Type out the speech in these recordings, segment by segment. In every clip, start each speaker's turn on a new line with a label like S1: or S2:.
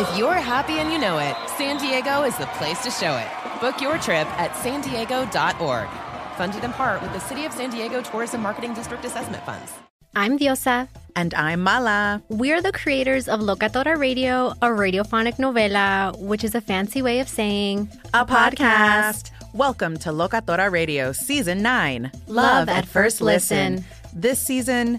S1: If you're happy and you know it, San Diego is the place to show it. Book your trip at san diego.org. Funded in part with the City of San Diego Tourism Marketing District Assessment Funds.
S2: I'm Diosa.
S3: And I'm Mala.
S2: We're the creators of Locatora Radio, a radiophonic novela, which is a fancy way of saying
S3: a podcast. Welcome to Locatora Radio Season 9
S2: Love at First Listen.
S3: This season,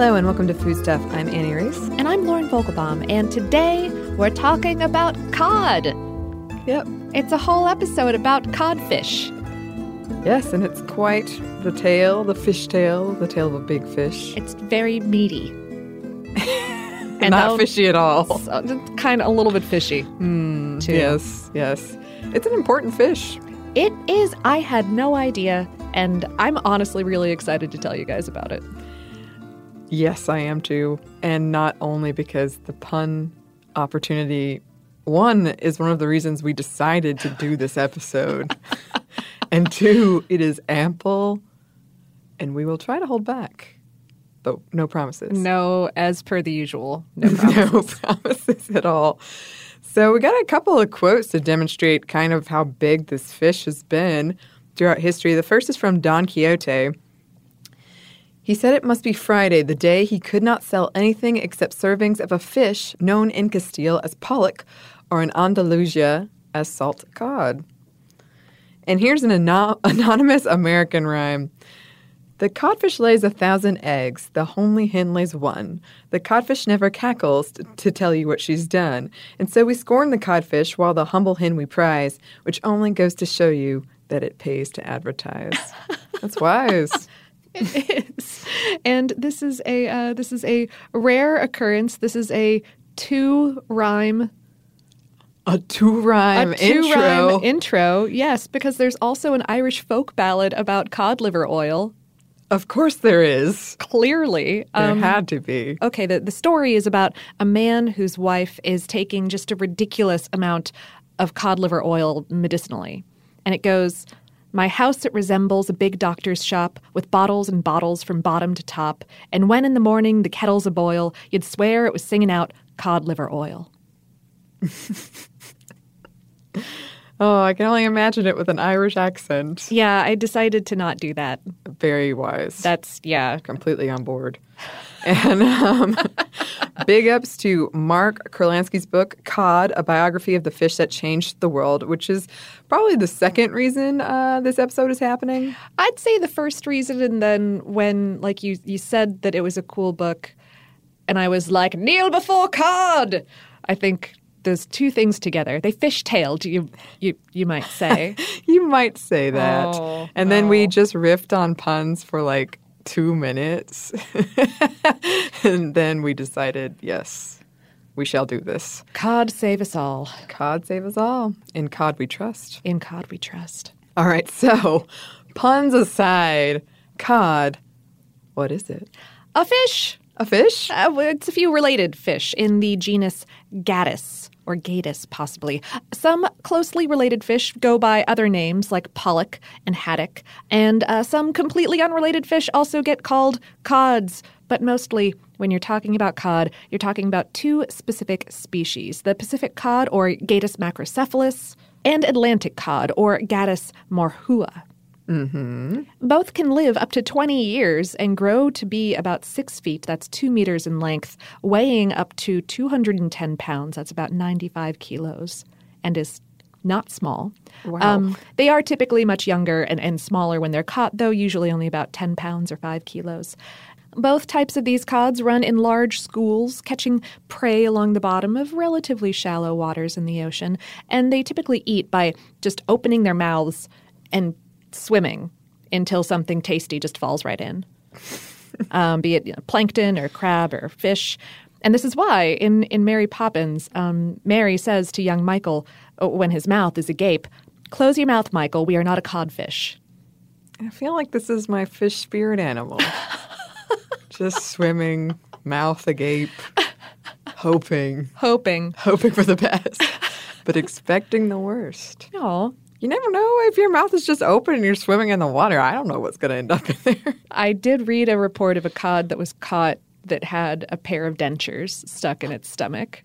S4: Hello and welcome to Food Stuff. I'm Annie Reese.
S5: And I'm Lauren Vogelbaum, and today we're talking about cod.
S4: Yep.
S5: It's a whole episode about codfish.
S4: Yes, and it's quite the tale, the fish tale, the tale of a big fish.
S5: It's very meaty.
S4: and not fishy at all.
S5: kind of a little bit fishy.
S4: Mm, yes, yes. It's an important fish.
S5: It is. I had no idea, and I'm honestly really excited to tell you guys about it.
S4: Yes, I am too. And not only because the pun opportunity, one, is one of the reasons we decided to do this episode. and two, it is ample and we will try to hold back. But no promises.
S5: No, as per the usual, no promises.
S4: no promises at all. So we got a couple of quotes to demonstrate kind of how big this fish has been throughout history. The first is from Don Quixote. He said it must be Friday, the day he could not sell anything except servings of a fish known in Castile as pollock or in Andalusia as salt cod. And here's an ano- anonymous American rhyme. The codfish lays a thousand eggs, the homely hen lays one. The codfish never cackles t- to tell you what she's done. And so we scorn the codfish while the humble hen we prize, which only goes to show you that it pays to advertise. That's wise.
S5: It is, and this is a uh, this is a rare occurrence. This is a two rhyme
S4: A two rhyme
S5: a two
S4: intro.
S5: rhyme intro. Yes, because there's also an Irish folk ballad about cod liver oil.
S4: of course there is.
S5: Clearly,
S4: There
S5: Um,
S4: had to be.
S5: Okay, the, the story is about a man whose wife is taking just a ridiculous amount of cod liver oil medicinally. And it goes, My house it resembles a big doctor's shop with bottles and bottles from bottom to top. And when in the morning the kettle's a boil, you'd swear it was singing out cod liver oil.
S4: Oh, I can only imagine it with an Irish accent.
S5: Yeah, I decided to not do that.
S4: Very wise.
S5: That's, yeah.
S4: completely on board. And um, big ups to Mark Kurlansky's book, Cod, a biography of the fish that changed the world, which is probably the second reason uh, this episode is happening.
S5: I'd say the first reason, and then when, like, you, you said that it was a cool book, and I was like, kneel before cod! I think those two things together. They fishtailed, you you you might say.
S4: You might say that.
S5: Oh,
S4: and then we just riffed on puns for like two minutes. and then we decided, yes, we shall do this.
S5: Cod save us all.
S4: Cod save us all. In Cod we trust.
S5: In Cod we trust.
S4: All right, so puns aside, Cod, what is it?
S5: A fish.
S4: A fish?
S5: Uh, it's a few related fish in the genus Gadus, or Gadus, possibly. Some closely related fish go by other names like pollock and haddock, and uh, some completely unrelated fish also get called cods. But mostly, when you're talking about cod, you're talking about two specific species the Pacific cod, or Gadus macrocephalus, and Atlantic cod, or Gadus morhua. Both can live up to 20 years and grow to be about six feet, that's two meters in length, weighing up to 210 pounds, that's about 95 kilos, and is not small. Um, they are typically much younger and, and smaller when they're caught, though, usually only about 10 pounds or 5 kilos. Both types of these cods run in large schools, catching prey along the bottom of relatively shallow waters in the ocean, and they typically eat by just opening their mouths and swimming until something tasty just falls right in, um, be it you know, plankton or crab or fish. And this is why in, in Mary Poppins, um, Mary says to young Michael uh, when his mouth is agape, Close your mouth, Michael. We are not a codfish.
S4: I feel like this is my fish spirit animal. Just swimming, mouth agape, hoping,
S5: Hoping.
S4: hoping for the best, but expecting the worst.
S5: Oh,
S4: You never know if your mouth is just open and you're swimming in the water. I don't know what's going to end up in there.
S5: I did read a report of a cod that was caught that had a pair of dentures stuck in its stomach.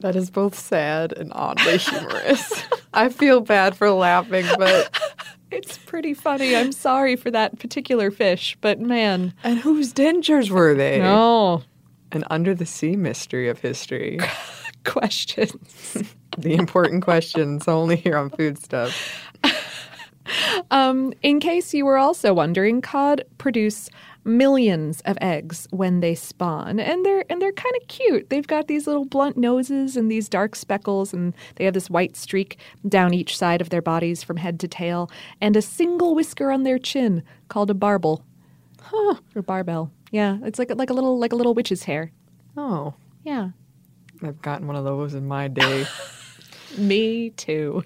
S4: That is both sad and oddly humorous. I feel bad for laughing, but
S5: It's pretty funny. I'm sorry for that particular fish, but man.
S4: and whose dentures were they?
S5: No
S4: An under the sea mystery of history.
S5: questions.
S4: The important questions only here on Food Stuff.
S5: Um, in case you were also wondering, cod produce millions of eggs when they spawn, and they're and they're kind of cute. They've got these little blunt noses and these dark speckles, and they have this white streak down each side of their bodies from head to tail, and a single whisker on their chin called a barbel, huh? Or barbell. Yeah, it's like like a little like a little witch's hair.
S4: Oh,
S5: Yeah,
S4: I've gotten one of those in my day.
S5: me too.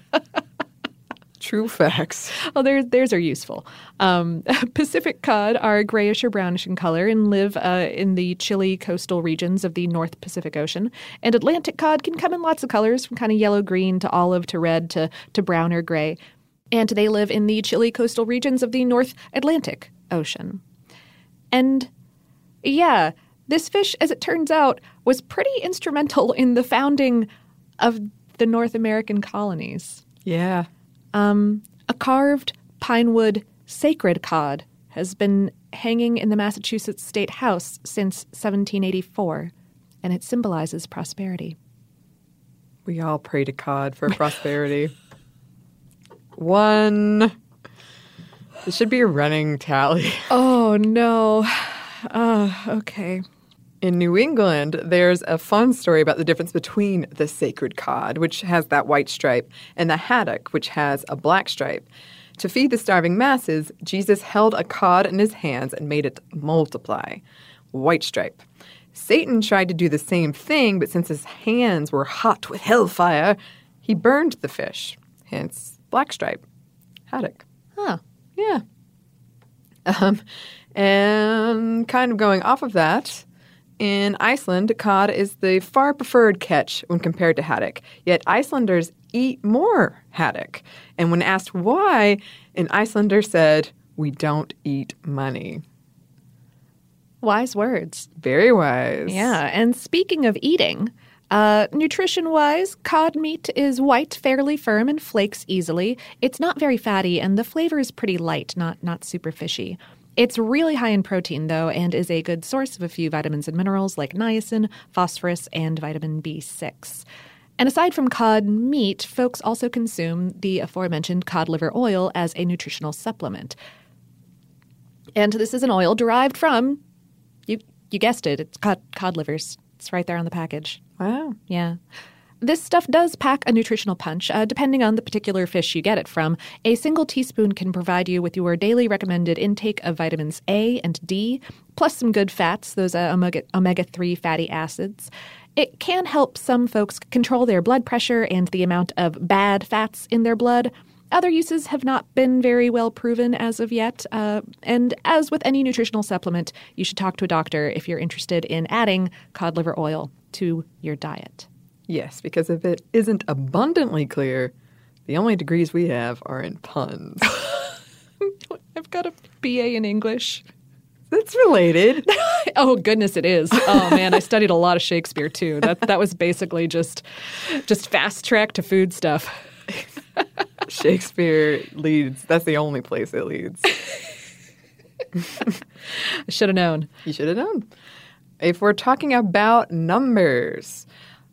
S4: True facts.
S5: Oh, there's theirs are useful. Um, Pacific cod are grayish or brownish in color and live uh, in the chilly coastal regions of the North Pacific Ocean. And Atlantic cod can come in lots of colors, from kind of yellow green to olive to red to to brown or gray. And they live in the chilly coastal regions of the North Atlantic Ocean. And yeah, this fish, as it turns out, was pretty instrumental in the founding of the North American colonies.
S4: Yeah.
S5: Um, a carved pine wood sacred cod has been hanging in the Massachusetts State House since 1784, and it symbolizes prosperity.
S4: We all pray to God for prosperity. One. This should be a running tally.
S5: Oh no. Uh, okay.
S4: In New England, there's a fun story about the difference between the sacred cod, which has that white stripe, and the haddock, which has a black stripe. To feed the starving masses, Jesus held a cod in his hands and made it multiply. White stripe. Satan tried to do the same thing, but since his hands were hot with hellfire, he burned the fish. Hence, black stripe. Haddock.
S5: Huh.
S4: Yeah. Um, and kind of going off of that, in Iceland, cod is the far preferred catch when compared to haddock. Yet Icelanders eat more haddock. And when asked why, an Icelander said, We don't eat money.
S5: Wise words.
S4: Very wise.
S5: Yeah. And speaking of eating, uh, nutrition wise, cod meat is white, fairly firm, and flakes easily. It's not very fatty, and the flavor is pretty light, not, not super fishy. It's really high in protein, though, and is a good source of a few vitamins and minerals like niacin, phosphorus, and vitamin B6. And aside from cod meat, folks also consume the aforementioned cod liver oil as a nutritional supplement. And this is an oil derived from, you, you guessed it, it's cod, cod livers. It's right there on the package.
S4: Wow.
S5: Yeah. This stuff does pack a nutritional punch, uh, depending on the particular fish you get it from. A single teaspoon can provide you with your daily recommended intake of vitamins A and D, plus some good fats, those uh, omega 3 fatty acids. It can help some folks control their blood pressure and the amount of bad fats in their blood. Other uses have not been very well proven as of yet. Uh, and as with any nutritional supplement, you should talk to a doctor if you're interested in adding cod liver oil to your diet.
S4: Yes, because if it isn't abundantly clear, the only degrees we have are in puns.
S5: I've got a BA in English.
S4: That's related.
S5: oh goodness, it is. Oh man, I studied a lot of Shakespeare too. That that was basically just just fast track to food stuff.
S4: Shakespeare leads. That's the only place it leads.
S5: I should have known.
S4: You should have known. If we're talking about numbers,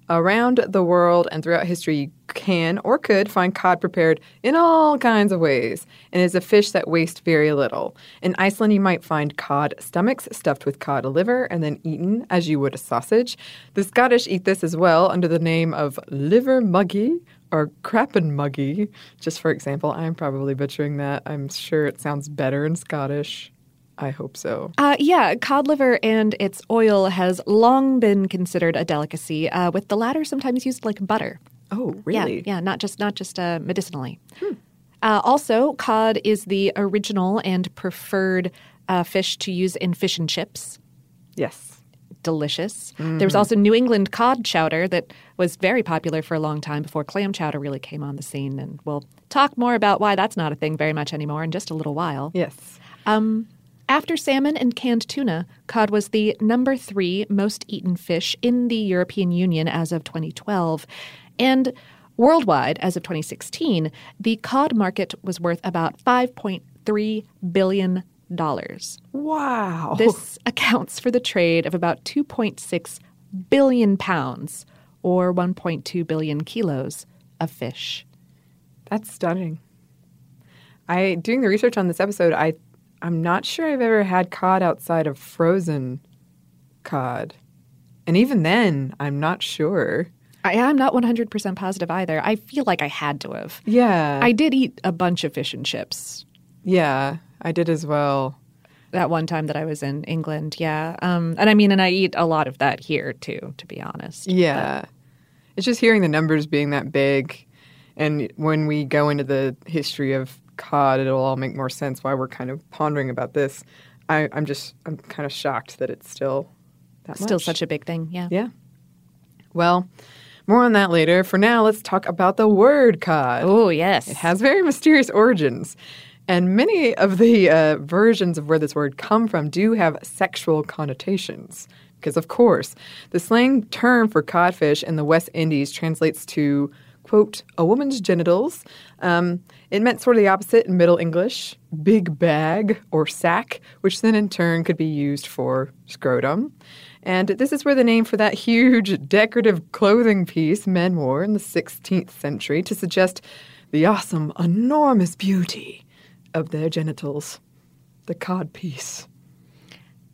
S4: around the world and throughout history, you can or could find cod prepared in all kinds of ways and is a fish that wastes very little. In Iceland, you might find cod stomachs stuffed with cod liver and then eaten as you would a sausage. The Scottish eat this as well under the name of liver muggy or crappin muggy. Just for example, I'm probably butchering that. I'm sure it sounds better in Scottish. I hope so.
S5: Uh, yeah, cod liver and its oil has long been considered a delicacy, uh, with the latter sometimes used like butter.
S4: Oh, really?
S5: Yeah, yeah not just not just uh, medicinally. Hmm. Uh, also, cod is the original and preferred uh, fish to use in fish and chips.
S4: Yes.
S5: Delicious. Mm-hmm. There was also New England cod chowder that was very popular for a long time before clam chowder really came on the scene. And we'll talk more about why that's not a thing very much anymore in just a little while.
S4: Yes.
S5: Um, after salmon and canned tuna, cod was the number three most eaten fish in the European Union as of 2012. And worldwide, as of 2016, the cod market was worth about $5.3 billion.
S4: Wow.
S5: This accounts for the trade of about 2.6 billion pounds or 1.2 billion kilos of fish.
S4: That's stunning. I doing the research on this episode, I I'm not sure I've ever had cod outside of frozen cod. And even then, I'm not sure.
S5: I am not 100% positive either. I feel like I had to have.
S4: Yeah.
S5: I did eat a bunch of fish and chips.
S4: Yeah, I did as well.
S5: That one time that I was in England, yeah. Um, and I mean, and I eat a lot of that here too, to be honest.
S4: Yeah. But. It's just hearing the numbers being that big. And when we go into the history of cod, it'll all make more sense why we're kind of pondering about this. I, am just I'm kind of shocked that it's still that
S5: still
S4: much.
S5: such a big thing. Yeah.
S4: Yeah. Well, more on that later. For now, let's talk about the word cod.
S5: Oh yes,
S4: it has very mysterious origins. And many of the uh, versions of where this word come from do have sexual connotations. Because, of course, the slang term for codfish in the West Indies translates to quote, a woman's genitals. Um, it meant sort of the opposite in Middle English, big bag or sack, which then in turn could be used for scrotum. And this is where the name for that huge decorative clothing piece men wore in the 16th century to suggest the awesome, enormous beauty of their genitals. The cod piece.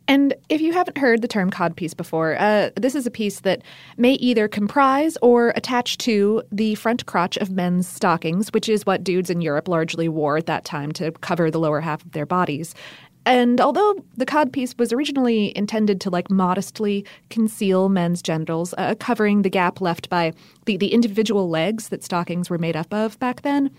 S5: And if you haven't heard the term codpiece before, uh, this is a piece that may either comprise or attach to the front crotch of men's stockings, which is what dudes in Europe largely wore at that time to cover the lower half of their bodies. And although the codpiece was originally intended to like modestly conceal men's genitals, uh, covering the gap left by the, the individual legs that stockings were made up of back then,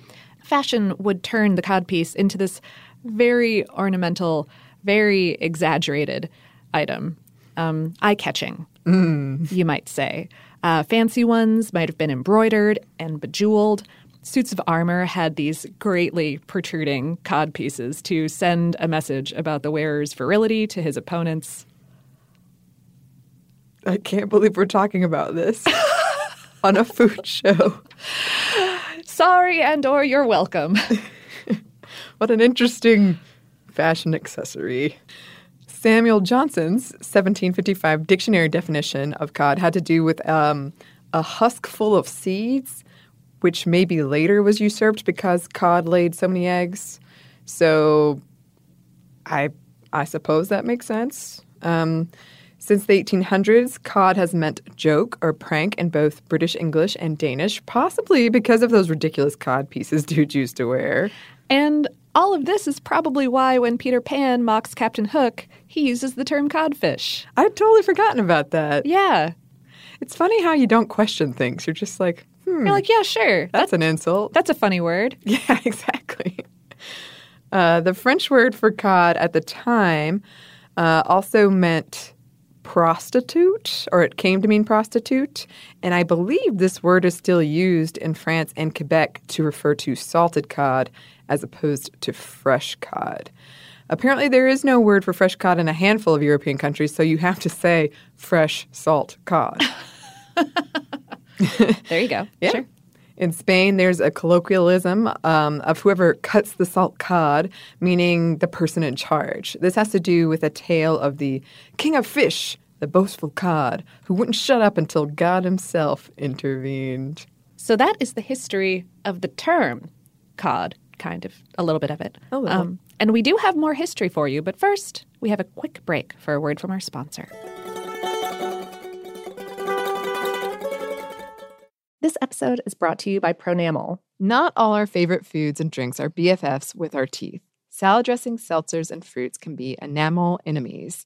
S5: fashion would turn the codpiece into this very ornamental very exaggerated item, um, eye catching, mm. you might say. Uh, fancy ones might have been embroidered and bejeweled. Suits of armor had these greatly protruding cod pieces to send a message about the wearer's virility to his opponents.
S4: I can't believe we're talking about this on a food show.
S5: Sorry, and or you're welcome.
S4: what an interesting fashion accessory. Samuel Johnson's 1755 dictionary definition of cod had to do with um, a husk full of seeds, which maybe later was usurped because cod laid so many eggs. So I I suppose that makes sense. Um, Since the 1800s, cod has meant joke or prank in both British English and Danish, possibly because of those ridiculous cod pieces dudes used to wear.
S5: And all of this is probably why when Peter Pan mocks Captain Hook, he uses the term codfish.
S4: I'd totally forgotten about that.
S5: Yeah.
S4: It's funny how you don't question things. You're just like, hmm,
S5: You're like, yeah, sure.
S4: that's an insult.
S5: That's a funny word.
S4: Yeah, exactly. Uh, the French word for cod at the time uh, also meant prostitute, or it came to mean prostitute. And I believe this word is still used in France and Quebec to refer to salted cod as opposed to fresh cod. Apparently, there is no word for fresh cod in a handful of European countries, so you have to say fresh salt cod.
S5: There you go.
S4: Yeah.
S5: Sure.
S4: In Spain, there's a colloquialism um, of whoever cuts the salt cod, meaning the person in charge. This has to do with a tale of the king of fish, the boastful cod, who wouldn't shut up until God himself intervened.
S5: So that is the history of the term cod, kind of, a little bit of it. Um,
S4: A little.
S5: and we do have more history for you, but first, we have a quick break for a word from our sponsor. This episode is brought to you by Pronamel.
S4: Not all our favorite foods and drinks are BFFs with our teeth. Salad dressings, seltzers, and fruits can be enamel enemies.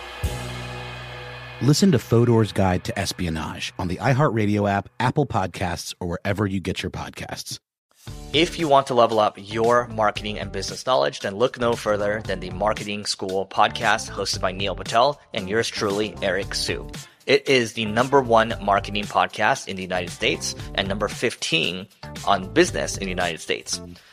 S6: Listen to Fodor's Guide to Espionage on the iHeartRadio app, Apple Podcasts, or wherever you get your podcasts.
S7: If you want to level up your marketing and business knowledge, then look no further than the Marketing School podcast hosted by Neil Patel and yours truly, Eric Siu. It is the number one marketing podcast in the United States and number 15 on business in the United States.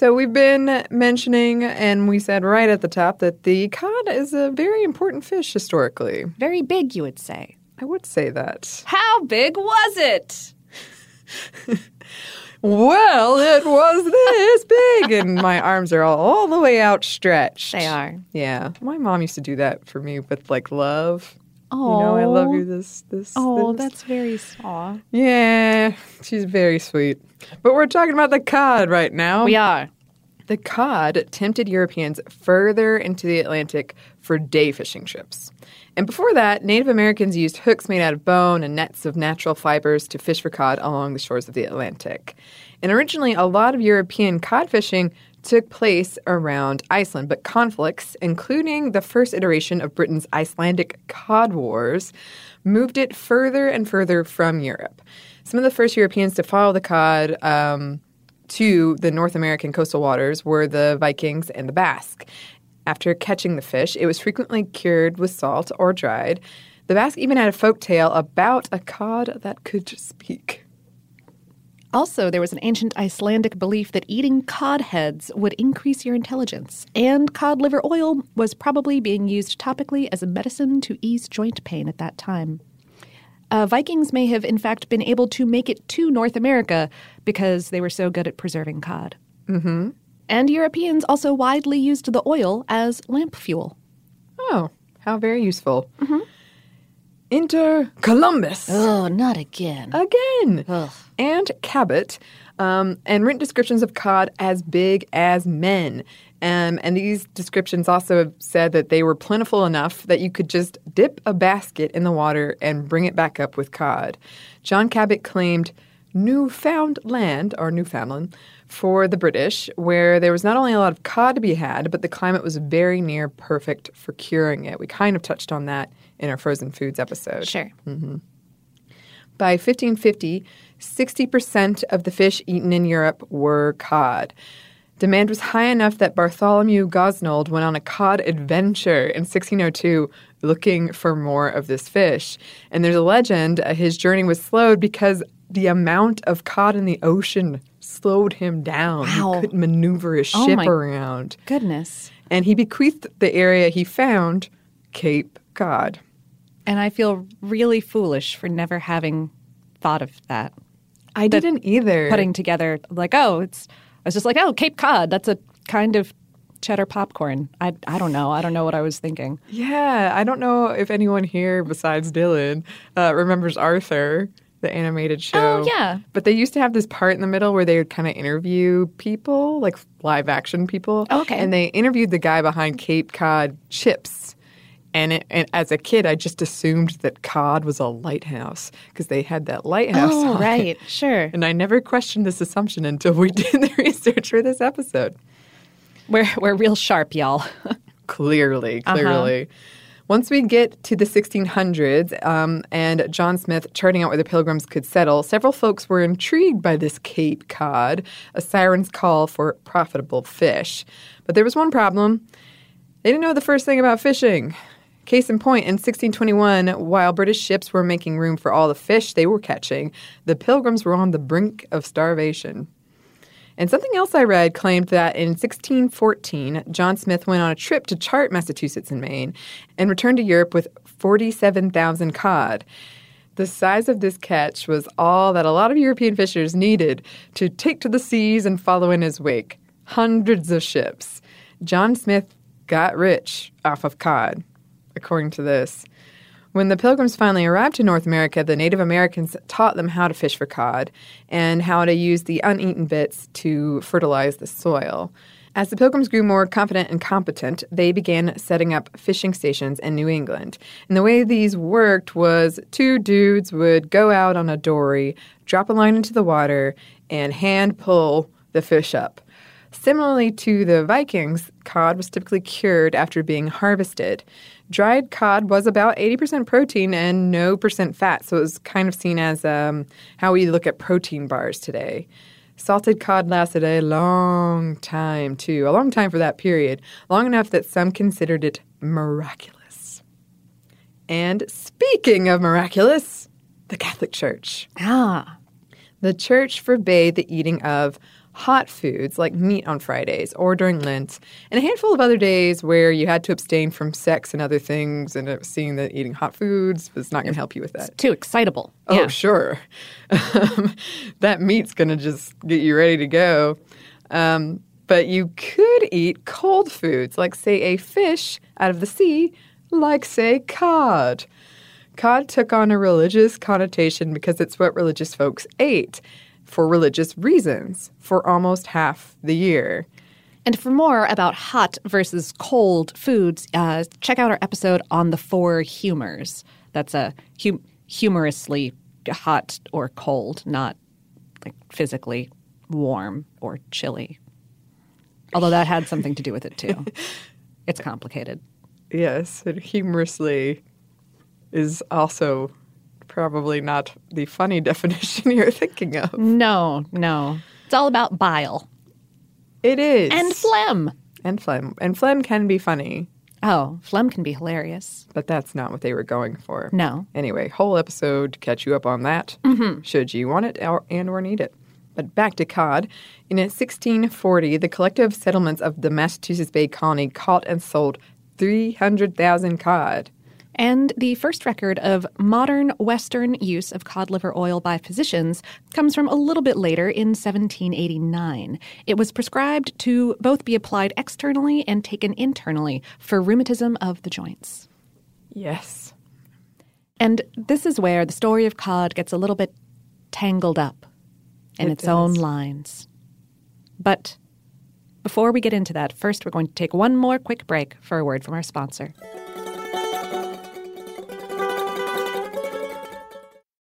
S4: So we've been mentioning, and we said right at the top that the cod is a very important fish historically.
S5: Very big, you would say.
S4: I would say that.
S5: How big was it?
S4: Well, it was this big, and my arms are all, all the way outstretched.
S5: They are.
S4: Yeah, my mom used to do that for me with like love.
S5: Oh,
S4: You know, I love you. This, this.
S5: Oh,
S4: this.
S5: that's very soft.
S4: Yeah, she's very sweet. But we're talking about the cod right now.
S5: We are.
S4: The cod tempted Europeans further into the Atlantic for day fishing trips. And before that, Native Americans used hooks made out of bone and nets of natural fibers to fish for cod along the shores of the Atlantic. And originally, a lot of European cod fishing took place around Iceland, but conflicts, including the first iteration of Britain's Icelandic Cod Wars, moved it further and further from Europe. Some of the first Europeans to follow the cod um, to the North American coastal waters were the Vikings and the Basque. After catching the fish, it was frequently cured with salt or dried. The Basque even had a folk tale about a cod that could speak.
S5: Also, there was an ancient Icelandic belief that eating cod heads would increase your intelligence, and cod liver oil was probably being used topically as a medicine to ease joint pain at that time. Uh, Vikings may have, in fact, been able to make it to North America because they were so good at preserving cod.
S4: Mm-hmm.
S5: And Europeans also widely used the oil as lamp fuel.
S4: Oh, how very useful. Mm-hmm. Enter Columbus.
S5: Oh, not again.
S4: Again.
S5: Ugh.
S4: And Cabot, um, and written descriptions of cod as big as men. Um, and these descriptions also said that they were plentiful enough that you could just dip a basket in the water and bring it back up with cod. John Cabot claimed Newfound land, or Newfoundland, for the British, where there was not only a lot of cod to be had, but the climate was very near perfect for curing it. We kind of touched on that in our frozen foods episode.
S5: Sure.
S4: Mm-hmm. By 1550, 60% of the fish eaten in Europe were cod. Demand was high enough that Bartholomew Gosnold went on a cod adventure in 1602 looking for more of this fish. And there's a legend uh, his journey was slowed because the amount of cod in the ocean slowed him down.
S5: Wow.
S4: He couldn't maneuver his
S5: Oh
S4: ship
S5: my
S4: around.
S5: Goodness.
S4: And he bequeathed the area he found Cape Cod.
S5: And I feel really foolish for never having thought of that.
S4: I didn't either.
S5: Putting together, like, oh, it's, I was just like, oh, Cape Cod, that's a kind of cheddar popcorn. I, I don't know. I don't know what I was thinking.
S4: Yeah, I don't know if anyone here besides Dylan uh, remembers Arthur, the animated show.
S5: Oh, yeah.
S4: But they used to have this part in the middle where they would kind of interview people, like live action people.
S5: Oh, okay.
S4: And they interviewed the guy behind Cape Cod Chips. And, it, and as a kid, I just assumed that cod was a lighthouse because they had that lighthouse.
S5: Oh, right.
S4: it.
S5: Sure.
S4: And I never questioned this assumption until we did the research for this episode.
S5: We're, we're real sharp, y'all.
S4: Clearly,
S5: Uh-huh.
S4: Once we get to the 1600s um, and John Smith charting out where the pilgrims could settle, several folks were intrigued by this Cape Cod, a siren's call for profitable fish. But there was one problem. They didn't know the first thing about fishing. Case in point, in 1621, while British ships were making room for all the fish they were catching, the pilgrims were on the brink of starvation. And something else I read claimed that in 1614, John Smith went on a trip to chart Massachusetts and Maine and returned to Europe with 47,000 cod. The size of this catch was all that a lot of European fishers needed to take to the seas and follow in his wake. Hundreds of ships. John Smith got rich off of cod, according to this. When the pilgrims finally arrived to North America, the Native Americans taught them how to fish for cod and how to use the uneaten bits to fertilize the soil. As the pilgrims grew more confident and competent, they began setting up fishing stations in New England. And the way these worked was two dudes would go out on a dory, drop a line into the water, and hand pull the fish up. Similarly to the Vikings, cod was typically cured after being harvested. Dried cod was about 80% protein and no percent fat, so it was kind of seen as um, how we look at protein bars today. Salted cod lasted a long time, too, a long time for that period, long enough that some considered it miraculous. And speaking of miraculous, the Catholic Church.
S5: Ah.
S4: The church forbade the eating of hot foods like meat on Fridays or during Lent, and a handful of other days where you had to abstain from sex and other things, and seeing that eating hot foods was not going to help you with that.
S5: Too excitable.
S4: Oh,
S5: Yeah.
S4: sure. That meat's going to just get you ready to go. Um, but you could eat cold foods, like, say, a fish out of the sea, like, say, cod. Cod took on a religious connotation because it's what religious folks ate for religious reasons for almost half the year.
S5: And for more about hot versus cold foods, uh, check out our episode on the four humors. That's a hum- humorously hot or cold, not like physically warm or chilly. Although that had something to do with it too. It's complicated.
S4: Yes, and humorously is also probably not the funny definition you're thinking of.
S5: No, no. It's all about bile.
S4: It is.
S5: And phlegm.
S4: And phlegm. And phlegm can be funny.
S5: Oh, phlegm can be hilarious.
S4: But that's not what they were going for.
S5: No.
S4: Anyway, whole episode to catch you up on that,
S5: Mhm.
S4: should you want it or, and or need it. But back to cod. In 1640, the collective settlements of the Massachusetts Bay Colony caught and sold 300,000 cod.
S5: And the first record of modern Western use of cod liver oil by physicians comes from a little bit later in 1789. It was prescribed to both be applied externally and taken internally for rheumatism of the joints.
S4: Yes.
S5: And this is where the story of cod gets a little bit tangled up in
S4: It
S5: its own lines. But before we get into that, first we're going to take one more quick break for a word from our sponsor.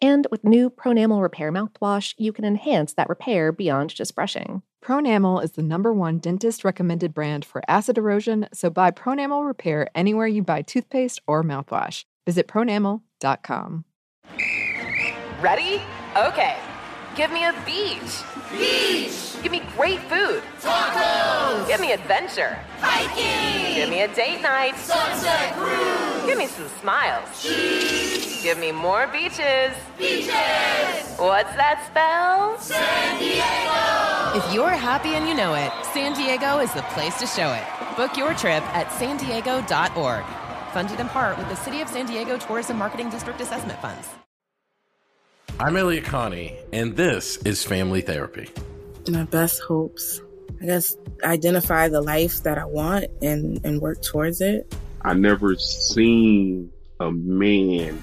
S5: And with new Pronamel Repair mouthwash, you can enhance that repair beyond just brushing.
S4: Pronamel is the number one dentist recommended brand for acid erosion, so buy Pronamel Repair anywhere you buy toothpaste or mouthwash. Visit pronamel.com.
S8: Ready? Okay. Give me a beach.
S9: Beach.
S8: Give me great food.
S9: Tacos.
S8: Give me adventure.
S9: Hiking.
S8: Give me a date night.
S9: Sunset cruise.
S8: Give me some smiles.
S9: Cheese.
S8: Give me more beaches.
S9: Beaches.
S8: What's that spell?
S9: San Diego.
S1: If you're happy and you know it, San Diego is the place to show it. Book your trip at san diego.org. Funded in part with the City of San Diego Tourism Marketing District Assessment Funds.
S10: I'm Elliott Connie, and this is Family Therapy.
S11: my best hopes. I guess identify the life that I want and, and work towards it.
S12: I never seen a man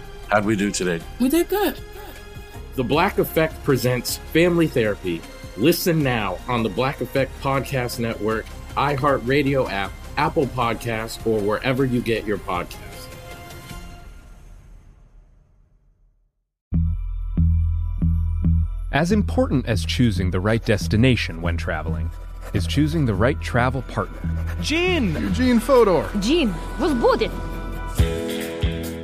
S10: How'd we do today?
S11: We did good.
S13: The Black Effect presents Family Therapy. Listen now on the Black Effect Podcast Network, iHeartRadio app, Apple Podcasts, or wherever you get your podcasts. As important as choosing the right destination when traveling is choosing the right travel partner.
S14: Gene! Eugene Fodor!
S15: Gene, was booted!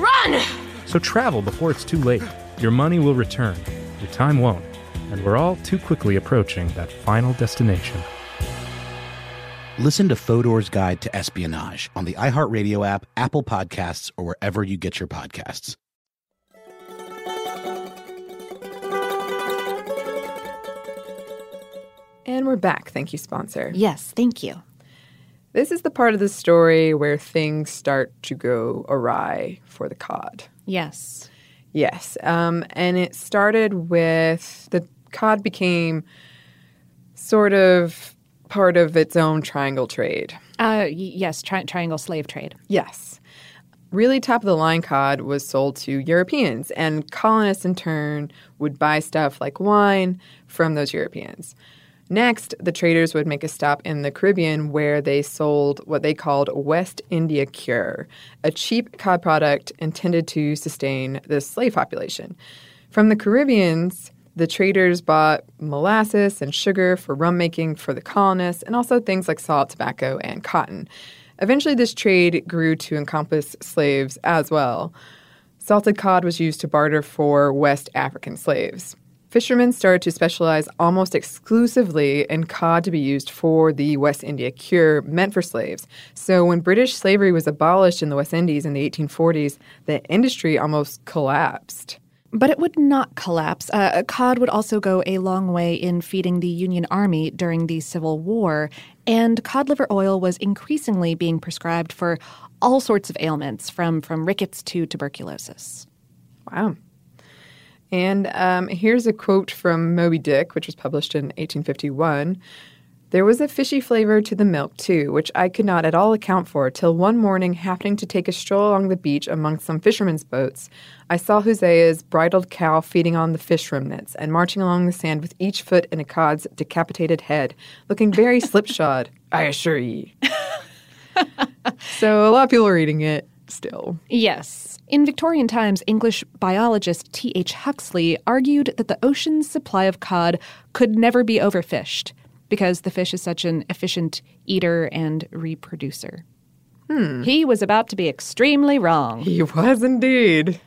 S15: run!
S13: So travel before it's too late. Your money will return, your time won't, and we're all too quickly approaching that final destination.
S6: Listen to Fodor's Guide to Espionage on the iHeartRadio app, Apple Podcasts, or wherever you get your podcasts.
S4: And we're back. Thank you, sponsor.
S5: Yes, thank you.
S4: This is the part of the story where things start to go awry for the cod.
S5: Yes.
S4: Yes. Um, and it started with the cod became sort of part of its own triangle trade.
S5: Uh, yes, tri- triangle slave trade.
S4: Yes. really top of the line cod was sold to Europeans, and colonists in turn would buy stuff like wine from those Europeans. Next, the traders would make a stop in the Caribbean where they sold what they called West India Cure, a cheap cod product intended to sustain the slave population. From the Caribbeans, the traders bought molasses and sugar for rum making for the colonists, and also things like salt, tobacco, and cotton. Eventually, this trade grew to encompass slaves as well. Salted cod was used to barter for West African slaves. Fishermen started to specialize almost exclusively in cod to be used for the West India cure meant for slaves. So when British slavery was abolished in the West Indies in the 1840s, the industry almost collapsed.
S5: But it would not collapse. Uh, cod would also go a long way in feeding the Union Army during the Civil War, and cod liver oil was increasingly being prescribed for all sorts of ailments, from, from rickets to tuberculosis.
S4: Wow. And um, here's a quote from Moby Dick, which was published in 1851. There was a fishy flavor to the milk, too, which I could not at all account for till one morning, happening to take a stroll along the beach among some fishermen's boats, I saw Hosea's bridled cow feeding on the fish remnants and marching along the sand with each foot in a cod's decapitated head, looking very slipshod, I assure ye. so a lot of people are eating it still.
S5: Yes. In Victorian times, English biologist T.H. Huxley argued that the ocean's supply of cod could never be overfished because the fish is such an efficient eater and reproducer.
S4: Hmm.
S5: He was about to be extremely wrong.
S4: He was indeed.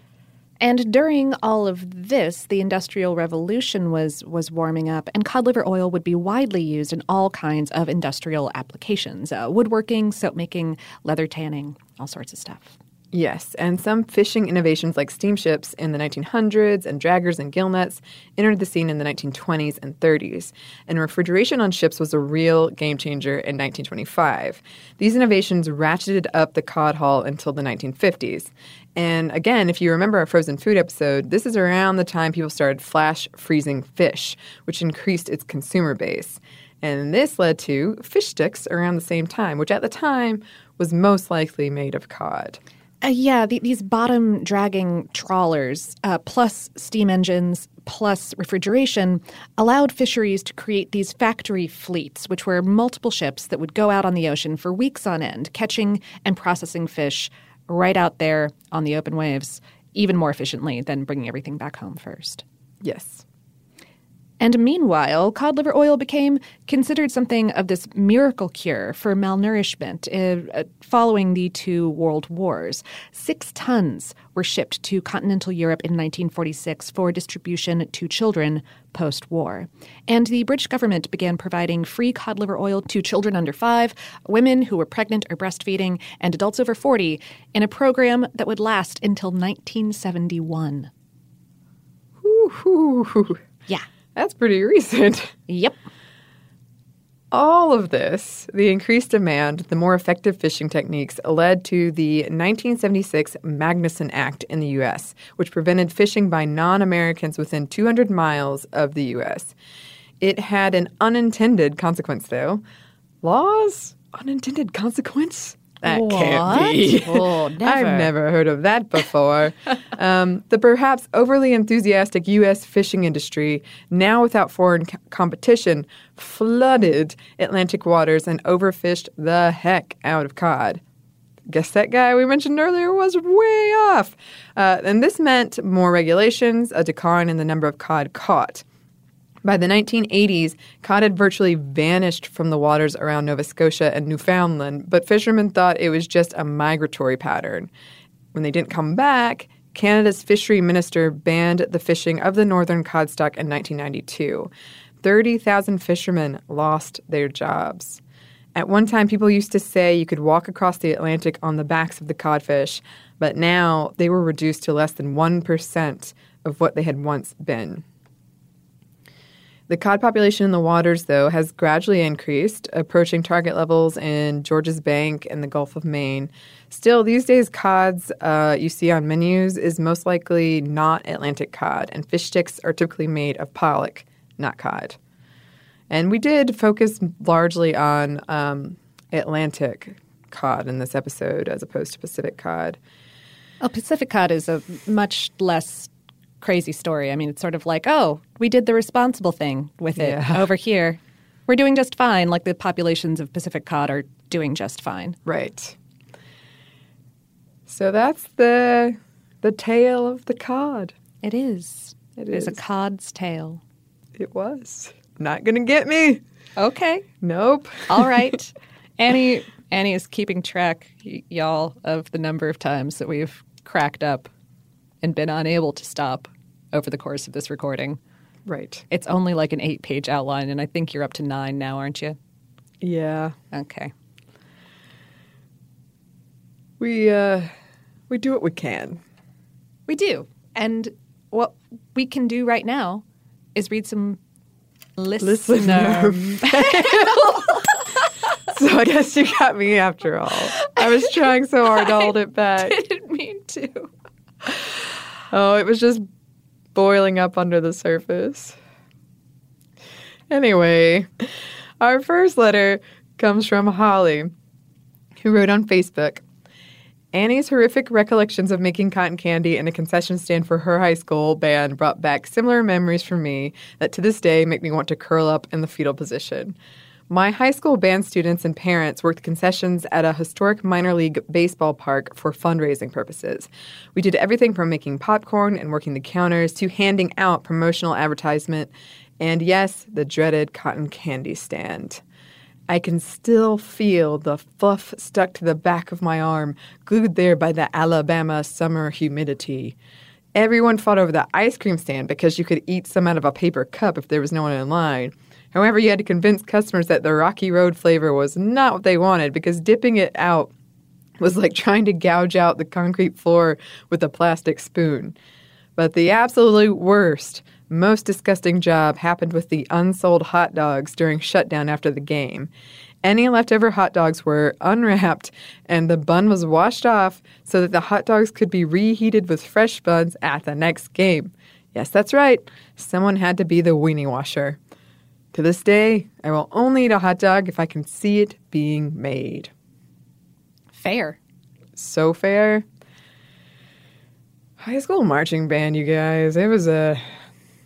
S5: And during all of this, the Industrial Revolution was was warming up, and cod liver oil would be widely used in all kinds of industrial applications: uh, woodworking, soap making, leather tanning, all sorts of stuff.
S4: Yes, and some fishing innovations like steamships in the 1900s and draggers and gill nets entered the scene in the 1920s and 30s. And refrigeration on ships was a real game changer in 1925. These innovations ratcheted up the cod haul until the 1950s. And again, if you remember our frozen food episode, this is around the time people started flash freezing fish, which increased its consumer base. And this led to fish sticks around the same time, which at the time was most likely made of cod.
S5: Uh, yeah, the, these bottom dragging trawlers, uh, plus steam engines, plus refrigeration, allowed fisheries to create these factory fleets, which were multiple ships that would go out on the ocean for weeks on end, catching and processing fish right out there on the open waves, even more efficiently than bringing everything back home first.
S4: Yes.
S5: And meanwhile, cod liver oil became considered something of this miracle cure for malnourishment uh, following the two world wars. Six tons were shipped to continental Europe in 1946 for distribution to children post war. And the British government began providing free cod liver oil to children under five, women who were pregnant or breastfeeding, and adults over 40 in a program that would last until 1971.
S4: Ooh,
S5: yeah.
S4: That's pretty recent.
S5: Yep.
S4: All of this, the increased demand, the more effective fishing techniques, led to the 1976 Magnuson Act in the U.S., which prevented fishing by non Americans within 200 miles of the U.S. It had an unintended consequence, though. Laws? Unintended consequence? That
S5: what?
S4: can't be.
S5: Oh, never.
S4: I've never heard of that before. um, the perhaps overly enthusiastic U.S. fishing industry, now without foreign co- competition, flooded Atlantic waters and overfished the heck out of cod. Guess that guy we mentioned earlier was way off. Uh, and this meant more regulations, a decline in the number of cod caught. By the 1980s, cod had virtually vanished from the waters around Nova Scotia and Newfoundland, but fishermen thought it was just a migratory pattern. When they didn't come back, Canada's fishery minister banned the fishing of the northern cod stock in 1992. 30,000 fishermen lost their jobs. At one time, people used to say you could walk across the Atlantic on the backs of the codfish, but now they were reduced to less than 1% of what they had once been. The cod population in the waters, though, has gradually increased, approaching target levels in Georges Bank and the Gulf of Maine. Still, these days, cods uh, you see on menus is most likely not Atlantic cod, and fish sticks are typically made of pollock, not cod. And we did focus largely on um, Atlantic cod in this episode as opposed to Pacific cod.
S5: Oh, Pacific Cod is a much less crazy story. I mean, it's sort of like, oh, we did the responsible thing with it
S4: Yeah.
S5: over here. We're doing just fine. Like the populations of Pacific Cod are doing just fine.
S4: Right. So that's the the tale of the cod.
S5: It is.
S4: It
S5: It is a cod's tale.
S4: It was. Not gonna get me.
S5: Okay.
S4: Nope.
S5: All right. Annie Annie is keeping track, y- y'all, of the number of times that we've cracked up and been unable to stop over the course of this recording.
S4: Right.
S5: It's only like an eight page outline, and I think you're up to nine now, aren't you?
S4: Yeah.
S5: Okay.
S4: We uh we do what we can.
S5: We do. And what we can do right now is read some listener.
S4: Listener. So I guess you got me after all. I was trying so hard to hold it back.
S5: I didn't mean to.
S4: Oh, it was just boiling up under the surface. Anyway, our first letter comes from Holly, who wrote on Facebook Annie's horrific recollections of making cotton candy in a concession stand for her high school band brought back similar memories for me that to this day make me want to curl up in the fetal position. My high school band students and parents worked concessions at a historic minor league baseball park for fundraising purposes. We did everything from making popcorn and working the counters to handing out promotional advertisement and, yes, the dreaded cotton candy stand. I can still feel the fluff stuck to the back of my arm, glued there by the Alabama summer humidity. Everyone fought over the ice cream stand because you could eat some out of a paper cup if there was no one in line. However, you had to convince customers that the Rocky Road flavor was not what they wanted because dipping it out was like trying to gouge out the concrete floor with a plastic spoon. But the absolute worst, most disgusting job happened with the unsold hot dogs during shutdown after the game. Any leftover hot dogs were unwrapped and the bun was washed off so that the hot dogs could be reheated with fresh buns at the next game. Yes, that's right. Someone had to be the weenie washer. To this day, I will only eat a hot dog if I can see it being made.
S5: Fair.
S4: So fair. High school marching band, you guys. It was a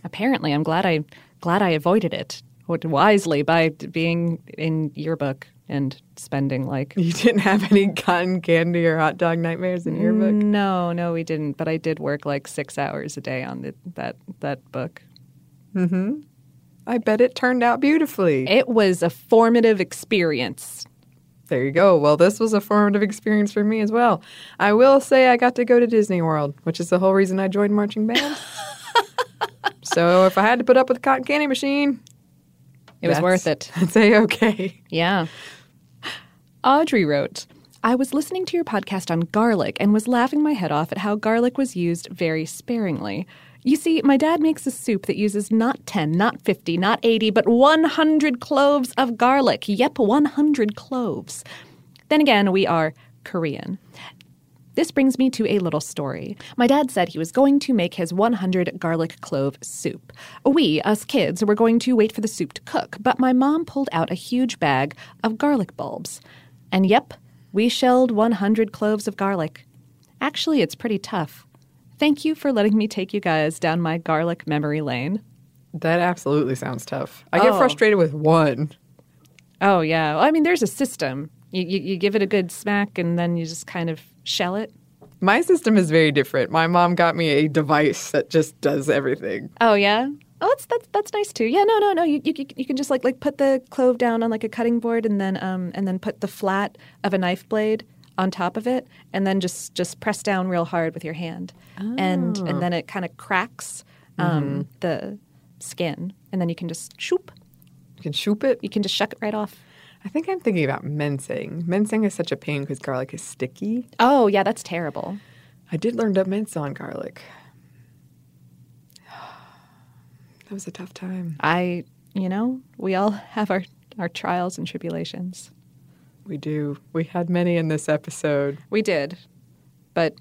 S5: Apparently, I'm glad I glad I avoided it wisely by being in yearbook and spending like
S4: You didn't have any cotton candy or hot dog nightmares in your book?
S5: No, no, we didn't. But I did work like six hours a day on the, that that book.
S4: Mm-hmm. I bet it turned out beautifully.
S5: It was a formative experience.
S4: There you go. Well, this was a formative experience for me as well. I will say I got to go to Disney World, which is the whole reason I joined marching band. so if I had to put up with the cotton candy machine,
S5: It was worth it.
S4: I'd say okay.
S5: Yeah. Audrey wrote, I was listening to your podcast on garlic and was laughing my head off at how garlic was used very sparingly. You see, my dad makes a soup that uses not 10, not 50, not 80, but 100 cloves of garlic. Yep, 100 cloves. Then again, we are Korean. This brings me to a little story. My dad said he was going to make his 100 garlic clove soup. We, us kids, were going to wait for the soup to cook, but my mom pulled out a huge bag of garlic bulbs. And yep, we shelled 100 cloves of garlic. Actually, it's pretty tough. Thank you for letting me take you guys down my garlic memory lane.
S4: That absolutely sounds tough. I get
S5: Oh.
S4: frustrated with one.
S5: Oh, yeah. Well, I mean, there's a system. You, you, you give it a good smack and then you just kind of shell it.
S4: My system is very different. My mom got me a device that just does everything.
S5: Oh yeah. Oh, that's that's that's nice too. Yeah, no, no, no. You, you you can just like like put the clove down on like a cutting board and then um and then put the flat of a knife blade on top of it and then just just press down real hard with your hand and
S4: Oh.
S5: and then it kind of cracks um the skin and then you can just shoop.
S4: You can shoop it.
S5: You can just shuck it right off.
S4: I think I'm thinking about mensing. Mensing is such a pain because garlic is sticky.
S5: Oh yeah, that's terrible.
S4: I did learn to mince on garlic. That was a tough time.
S5: I you know we all have our our trials and tribulations.
S4: We do. We had many in this episode.
S5: We did, but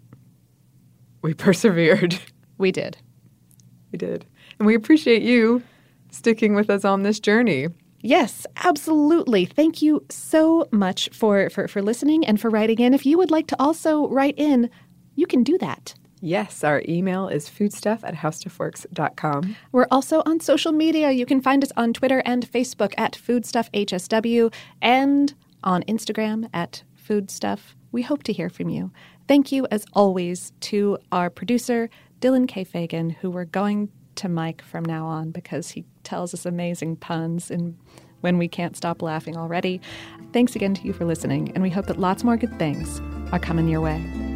S4: We persevered.
S5: we did.
S4: We did. And we appreciate you sticking with us on this journey.
S5: Yes, absolutely. Thank you so much for, for, for listening and for writing in. If you would like to also write in you can do that.
S4: Yes, our email is foodstuff at howstuffworks.com.
S5: We're also on social media. You can find us on Twitter and Facebook at FoodstuffHSW and on Instagram at Foodstuff. We hope to hear from you. Thank you, as always, to our producer, Dylan K. Fagan, who we're going to Mike from now on because he tells us amazing puns and when we can't stop laughing already. Thanks again to you for listening, and we hope that lots more good things are coming your way.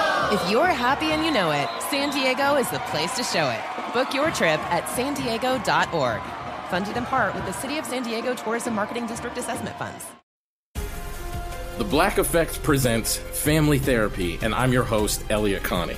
S16: If you're happy and you know it, San Diego is the place to show it. Book your trip at san diego.org. Funded in part with the City of San Diego Tourism Marketing District Assessment Funds.
S10: The Black Effect presents Family Therapy, and I'm your host, Elliott Connie.